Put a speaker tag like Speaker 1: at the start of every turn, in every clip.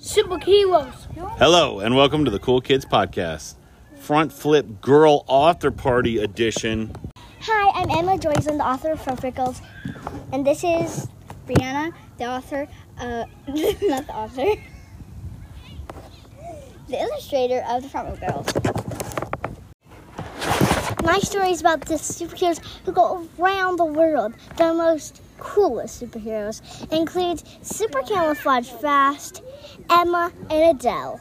Speaker 1: Super heroes.
Speaker 2: Hello, and welcome to the Cool Kids Podcast, Front Flip Girl Author Party Edition.
Speaker 3: Hi, I'm Emma Joyson, the author of Front Flip Girls, and this is Brianna, the author, uh, not the author, the illustrator of the Front Flip Girls. My story is about the superheroes who go around the world. The most coolest superheroes includes Super Camouflage Fast, Emma, and Adele.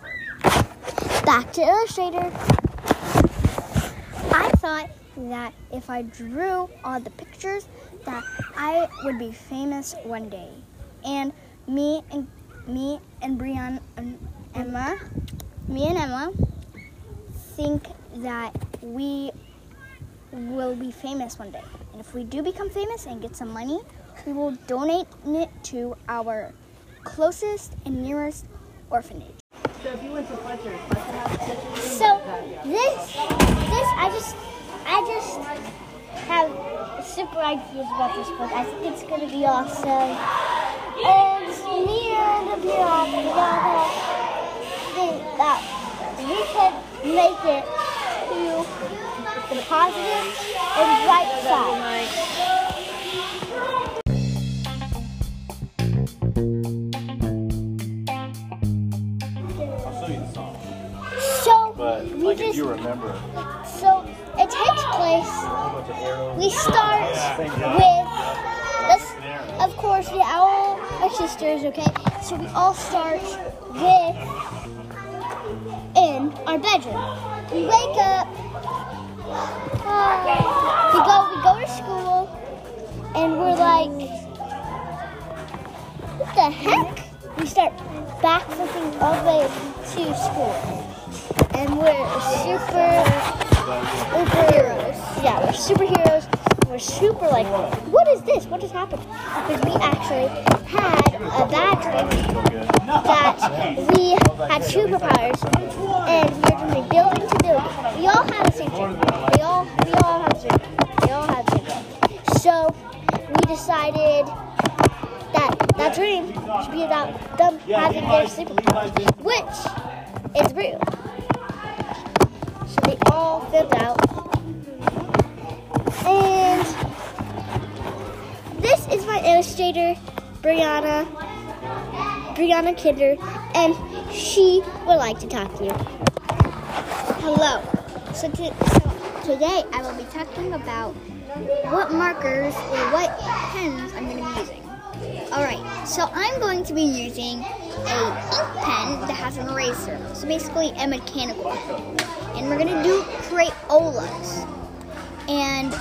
Speaker 3: Back to illustrator. I thought that if I drew all the pictures, that I would be famous one day. And me and me and Brianna and Emma, me and Emma think that we will be famous one day. And if we do become famous and get some money, we will donate it to our closest and nearest orphanage.
Speaker 1: So if you went to Fletcher has.
Speaker 3: So this, this, I just, I just have super ideas about this book. I think it's gonna be awesome. And and Brianna, Brianna think that we can make it to the positive and bright side.
Speaker 2: Remember,
Speaker 3: so it takes place. We start with, let's, of course, the owl are sisters, okay? So we all start with in our bedroom. We wake up, uh, we go, we go to school, and we're like, what the heck? We start backflipping all the way to school, and we're super superheroes. Yeah, we're superheroes. We're super like, what is this? What just happened? Because we actually had a bad dream that we had superpowers and we were jumping building to building. We all had the same dream. We all we all had same dream. We all had the. So we decided that that dream should be about them having their superpowers, which is real. They all filled out. And this is my illustrator, Brianna, Brianna Kidder, and she would like to talk to you. Hello. So, to, so today I will be talking about what markers or what pens I'm going to be using. Alright, so I'm going to be using a ink pen that has an eraser. So basically a mechanical. And we're gonna do Crayolas. And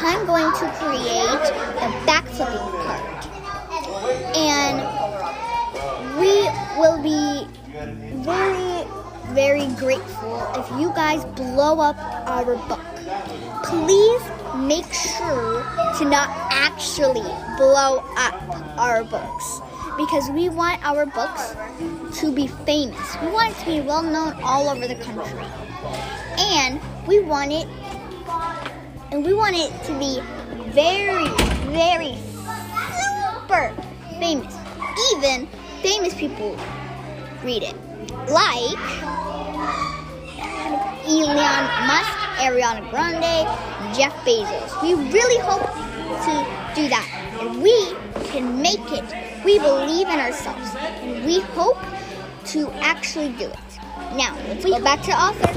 Speaker 3: I'm going to create a backflipping part. And we will be very, very grateful if you guys blow up our book. Please make sure to not actually blow up our books because we want our books to be famous. We want it to be well known all over the country. And we want it and we want it to be very, very super famous. Even famous people read it. Like Elon Musk, Ariana Grande, Jeff Bezos. We really hope to do that. And we can make it. We believe in ourselves. And we hope to actually do it. Now, let's go back to author.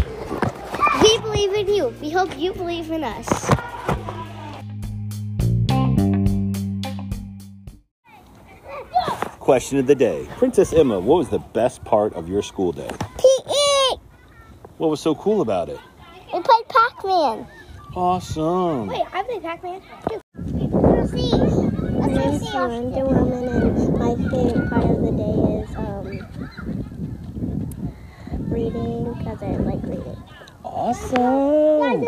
Speaker 3: We believe in you. We hope you believe in us.
Speaker 2: Question of the day. Princess Emma, what was the best part of your school day?
Speaker 3: PE!
Speaker 2: What was so cool about it?
Speaker 3: We played Pac-Man.
Speaker 2: Awesome.
Speaker 3: Wait, I played Pac-Man too. Let's see.
Speaker 4: My name's Wonder Woman, and my favorite part of the day is um, reading because I like reading.
Speaker 2: Awesome.